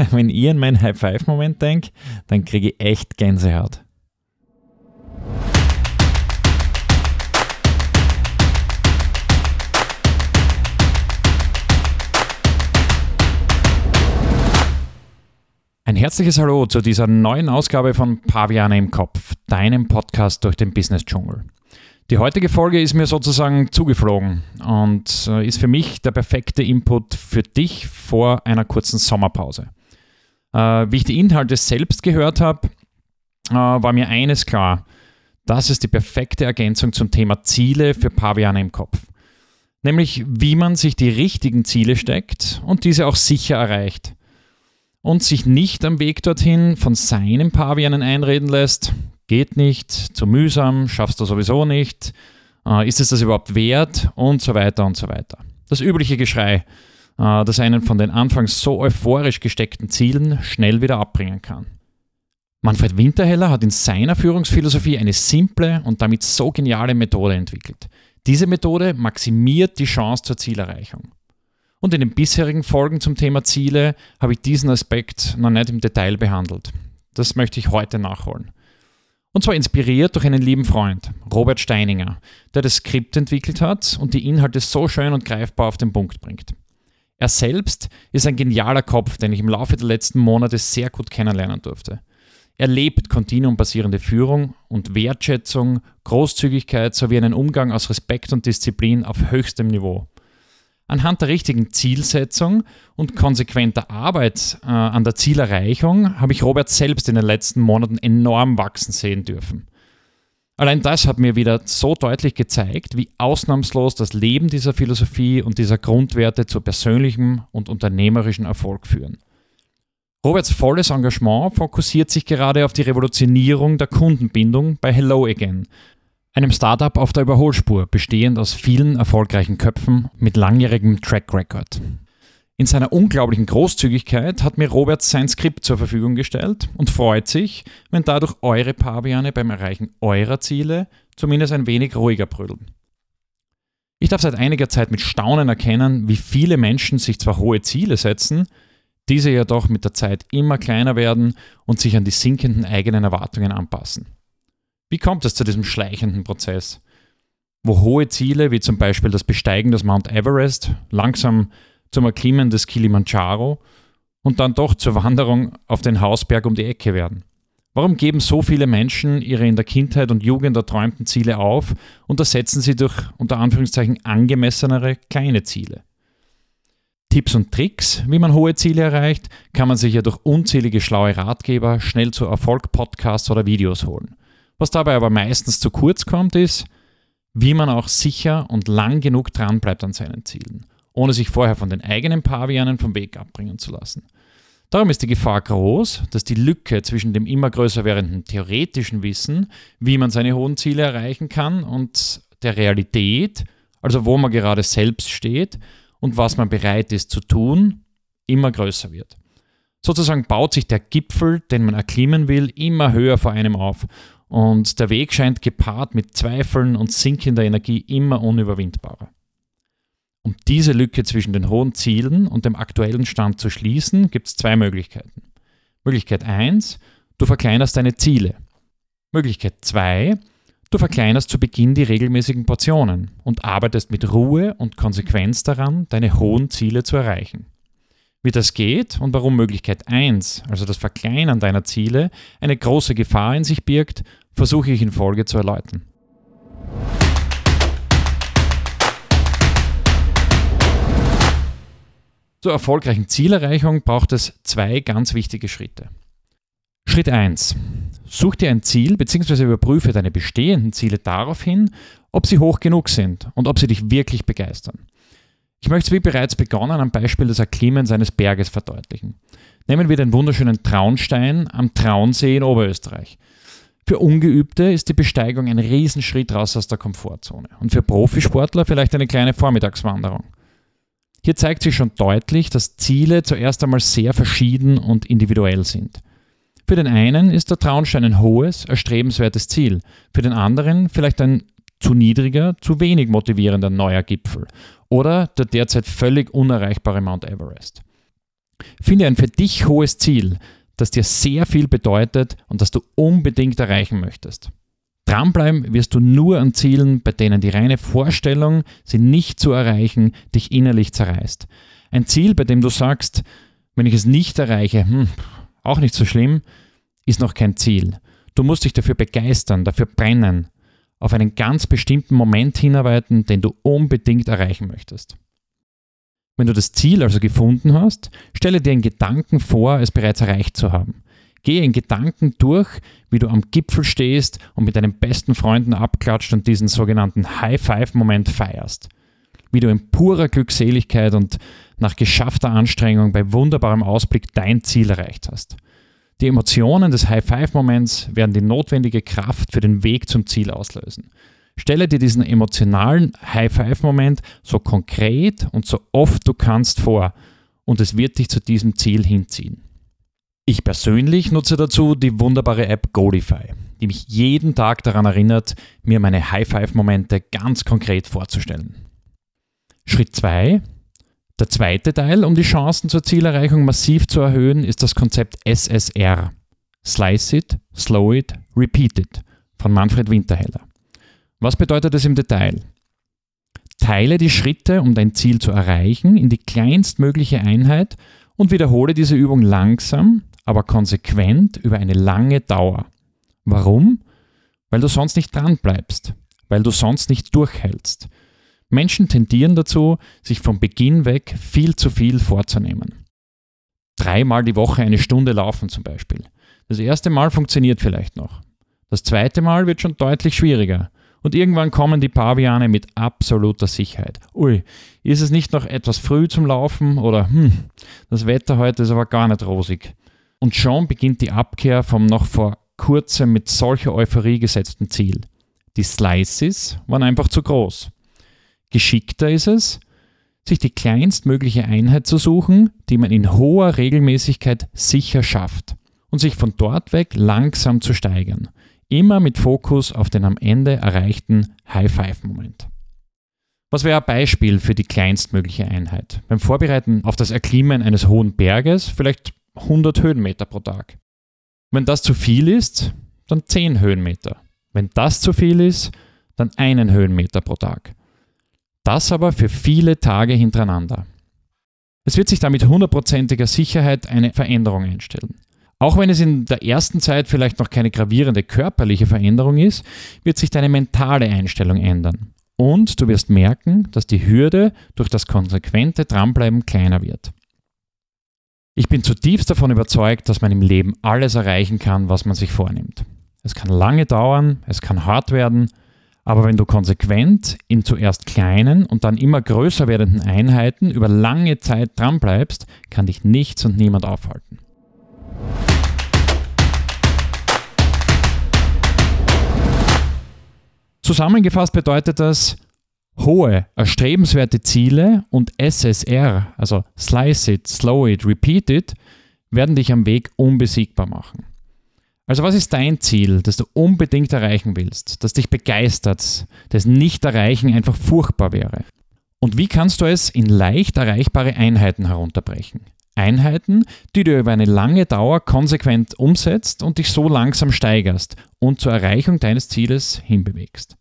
wenn ihr an meinen High-Five-Moment denkt, dann kriege ich echt Gänsehaut. Ein herzliches Hallo zu dieser neuen Ausgabe von Paviane im Kopf, deinem Podcast durch den Business-Dschungel. Die heutige Folge ist mir sozusagen zugeflogen und äh, ist für mich der perfekte Input für dich vor einer kurzen Sommerpause. Äh, wie ich die Inhalte selbst gehört habe, äh, war mir eines klar. Das ist die perfekte Ergänzung zum Thema Ziele für Paviane im Kopf. Nämlich, wie man sich die richtigen Ziele steckt und diese auch sicher erreicht und sich nicht am Weg dorthin von seinen Pavianen einreden lässt, geht nicht, zu mühsam, schaffst du sowieso nicht, äh, ist es das überhaupt wert und so weiter und so weiter. Das übliche Geschrei, das einen von den anfangs so euphorisch gesteckten Zielen schnell wieder abbringen kann. Manfred Winterheller hat in seiner Führungsphilosophie eine simple und damit so geniale Methode entwickelt. Diese Methode maximiert die Chance zur Zielerreichung. Und in den bisherigen Folgen zum Thema Ziele habe ich diesen Aspekt noch nicht im Detail behandelt. Das möchte ich heute nachholen. Und zwar inspiriert durch einen lieben Freund, Robert Steininger, der das Skript entwickelt hat und die Inhalte so schön und greifbar auf den Punkt bringt. Er selbst ist ein genialer Kopf, den ich im Laufe der letzten Monate sehr gut kennenlernen durfte. Er lebt kontinuumbasierende Führung und Wertschätzung, Großzügigkeit sowie einen Umgang aus Respekt und Disziplin auf höchstem Niveau. Anhand der richtigen Zielsetzung und konsequenter Arbeit äh, an der Zielerreichung habe ich Robert selbst in den letzten Monaten enorm wachsen sehen dürfen. Allein das hat mir wieder so deutlich gezeigt, wie ausnahmslos das Leben dieser Philosophie und dieser Grundwerte zu persönlichem und unternehmerischem Erfolg führen. Roberts volles Engagement fokussiert sich gerade auf die Revolutionierung der Kundenbindung bei Hello Again, einem Startup auf der Überholspur, bestehend aus vielen erfolgreichen Köpfen mit langjährigem Track Record. In seiner unglaublichen Großzügigkeit hat mir Robert sein Skript zur Verfügung gestellt und freut sich, wenn dadurch eure Paviane beim Erreichen eurer Ziele zumindest ein wenig ruhiger brüllen. Ich darf seit einiger Zeit mit Staunen erkennen, wie viele Menschen sich zwar hohe Ziele setzen, diese jedoch mit der Zeit immer kleiner werden und sich an die sinkenden eigenen Erwartungen anpassen. Wie kommt es zu diesem schleichenden Prozess, wo hohe Ziele wie zum Beispiel das Besteigen des Mount Everest langsam zum Erklimmen des Kilimanjaro und dann doch zur Wanderung auf den Hausberg um die Ecke werden? Warum geben so viele Menschen ihre in der Kindheit und Jugend erträumten Ziele auf und ersetzen sie durch unter Anführungszeichen angemessenere kleine Ziele? Tipps und Tricks, wie man hohe Ziele erreicht, kann man sich ja durch unzählige schlaue Ratgeber, schnell zu Erfolg Podcasts oder Videos holen. Was dabei aber meistens zu kurz kommt, ist, wie man auch sicher und lang genug dran bleibt an seinen Zielen, ohne sich vorher von den eigenen Pavianen vom Weg abbringen zu lassen. Darum ist die Gefahr groß, dass die Lücke zwischen dem immer größer werdenden theoretischen Wissen, wie man seine hohen Ziele erreichen kann, und der Realität, also wo man gerade selbst steht und was man bereit ist zu tun, immer größer wird. Sozusagen baut sich der Gipfel, den man erklimmen will, immer höher vor einem auf und der Weg scheint gepaart mit Zweifeln und sinkender Energie immer unüberwindbarer. Um diese Lücke zwischen den hohen Zielen und dem aktuellen Stand zu schließen, gibt es zwei Möglichkeiten. Möglichkeit 1, du verkleinerst deine Ziele. Möglichkeit 2, du verkleinerst zu Beginn die regelmäßigen Portionen und arbeitest mit Ruhe und Konsequenz daran, deine hohen Ziele zu erreichen. Wie das geht und warum Möglichkeit 1, also das Verkleinern deiner Ziele, eine große Gefahr in sich birgt, versuche ich in Folge zu erläutern. Zur erfolgreichen Zielerreichung braucht es zwei ganz wichtige Schritte. Schritt 1. Such dir ein Ziel bzw. überprüfe deine bestehenden Ziele darauf hin, ob sie hoch genug sind und ob sie dich wirklich begeistern. Ich möchte es wie bereits begonnen am Beispiel des Erklimmens eines Berges verdeutlichen. Nehmen wir den wunderschönen Traunstein am Traunsee in Oberösterreich. Für Ungeübte ist die Besteigung ein Riesenschritt raus aus der Komfortzone und für Profisportler vielleicht eine kleine Vormittagswanderung. Hier zeigt sich schon deutlich, dass Ziele zuerst einmal sehr verschieden und individuell sind. Für den einen ist der Traunstein ein hohes, erstrebenswertes Ziel, für den anderen vielleicht ein zu niedriger, zu wenig motivierender neuer Gipfel oder der derzeit völlig unerreichbare Mount Everest. Finde ein für dich hohes Ziel, das dir sehr viel bedeutet und das du unbedingt erreichen möchtest. Dranbleiben wirst du nur an Zielen, bei denen die reine Vorstellung, sie nicht zu erreichen, dich innerlich zerreißt. Ein Ziel, bei dem du sagst, wenn ich es nicht erreiche, hm, auch nicht so schlimm, ist noch kein Ziel. Du musst dich dafür begeistern, dafür brennen, auf einen ganz bestimmten Moment hinarbeiten, den du unbedingt erreichen möchtest. Wenn du das Ziel also gefunden hast, stelle dir in Gedanken vor, es bereits erreicht zu haben. Gehe in Gedanken durch, wie du am Gipfel stehst und mit deinen besten Freunden abklatscht und diesen sogenannten High-Five-Moment feierst. Wie du in purer Glückseligkeit und nach geschaffter Anstrengung bei wunderbarem Ausblick dein Ziel erreicht hast. Die Emotionen des High-Five-Moments werden die notwendige Kraft für den Weg zum Ziel auslösen. Stelle dir diesen emotionalen High-Five-Moment so konkret und so oft du kannst vor und es wird dich zu diesem Ziel hinziehen. Ich persönlich nutze dazu die wunderbare App Golify, die mich jeden Tag daran erinnert, mir meine High-Five-Momente ganz konkret vorzustellen. Schritt 2. Der zweite Teil, um die Chancen zur Zielerreichung massiv zu erhöhen, ist das Konzept SSR. Slice it, slow it, repeat it von Manfred Winterheller. Was bedeutet es im Detail? Teile die Schritte, um dein Ziel zu erreichen, in die kleinstmögliche Einheit und wiederhole diese Übung langsam, aber konsequent über eine lange Dauer. Warum? Weil du sonst nicht dran bleibst, weil du sonst nicht durchhältst. Menschen tendieren dazu, sich vom Beginn weg viel zu viel vorzunehmen. Dreimal die Woche eine Stunde laufen zum Beispiel. Das erste Mal funktioniert vielleicht noch. Das zweite Mal wird schon deutlich schwieriger. Und irgendwann kommen die Paviane mit absoluter Sicherheit. Ui, ist es nicht noch etwas früh zum Laufen oder hm, das Wetter heute ist aber gar nicht rosig. Und schon beginnt die Abkehr vom noch vor kurzem mit solcher Euphorie gesetzten Ziel. Die Slices waren einfach zu groß. Geschickter ist es, sich die kleinstmögliche Einheit zu suchen, die man in hoher Regelmäßigkeit sicher schafft und sich von dort weg langsam zu steigern, immer mit Fokus auf den am Ende erreichten High-Five-Moment. Was wäre ein Beispiel für die kleinstmögliche Einheit? Beim Vorbereiten auf das Erklimmen eines hohen Berges vielleicht 100 Höhenmeter pro Tag. Wenn das zu viel ist, dann 10 Höhenmeter. Wenn das zu viel ist, dann einen Höhenmeter pro Tag. Das aber für viele Tage hintereinander. Es wird sich da mit hundertprozentiger Sicherheit eine Veränderung einstellen. Auch wenn es in der ersten Zeit vielleicht noch keine gravierende körperliche Veränderung ist, wird sich deine mentale Einstellung ändern. Und du wirst merken, dass die Hürde durch das konsequente Dranbleiben kleiner wird. Ich bin zutiefst davon überzeugt, dass man im Leben alles erreichen kann, was man sich vornimmt. Es kann lange dauern, es kann hart werden, aber wenn du konsequent in zuerst kleinen und dann immer größer werdenden Einheiten über lange Zeit dranbleibst, kann dich nichts und niemand aufhalten. Zusammengefasst bedeutet das, hohe, erstrebenswerte Ziele und SSR, also Slice It, Slow It, Repeat It, werden dich am Weg unbesiegbar machen. Also was ist dein Ziel, das du unbedingt erreichen willst, das dich begeistert, das Nicht-Erreichen einfach furchtbar wäre? Und wie kannst du es in leicht erreichbare Einheiten herunterbrechen? Einheiten, die du über eine lange Dauer konsequent umsetzt und dich so langsam steigerst und zur Erreichung deines Zieles hinbewegst.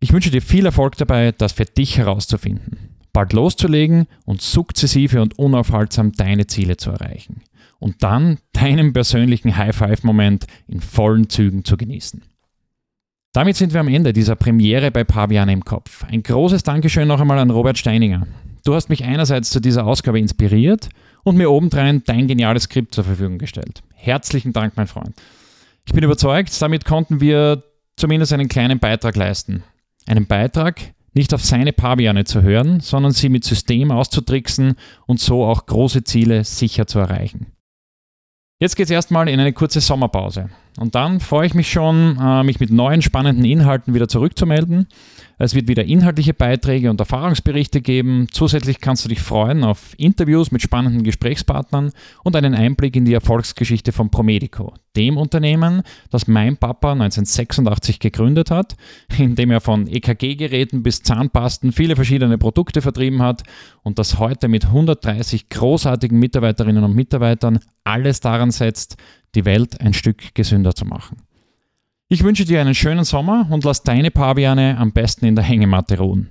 Ich wünsche dir viel Erfolg dabei, das für dich herauszufinden, bald loszulegen und sukzessive und unaufhaltsam deine Ziele zu erreichen und dann deinen persönlichen High-Five-Moment in vollen Zügen zu genießen. Damit sind wir am Ende dieser Premiere bei Paviane im Kopf. Ein großes Dankeschön noch einmal an Robert Steininger. Du hast mich einerseits zu dieser Ausgabe inspiriert und mir obendrein dein geniales Skript zur Verfügung gestellt. Herzlichen Dank, mein Freund. Ich bin überzeugt, damit konnten wir zumindest einen kleinen Beitrag leisten. Einen Beitrag, nicht auf seine Paviane zu hören, sondern sie mit System auszutricksen und so auch große Ziele sicher zu erreichen. Jetzt geht es erstmal in eine kurze Sommerpause. Und dann freue ich mich schon, äh, mich mit neuen spannenden Inhalten wieder zurückzumelden. Es wird wieder inhaltliche Beiträge und Erfahrungsberichte geben. Zusätzlich kannst du dich freuen auf Interviews mit spannenden Gesprächspartnern und einen Einblick in die Erfolgsgeschichte von Promedico, dem Unternehmen, das mein Papa 1986 gegründet hat, in dem er von EKG-Geräten bis Zahnpasten viele verschiedene Produkte vertrieben hat und das heute mit 130 großartigen Mitarbeiterinnen und Mitarbeitern alles daran setzt, die Welt ein Stück gesünder zu machen. Ich wünsche dir einen schönen Sommer und lass deine Paviane am besten in der Hängematte ruhen.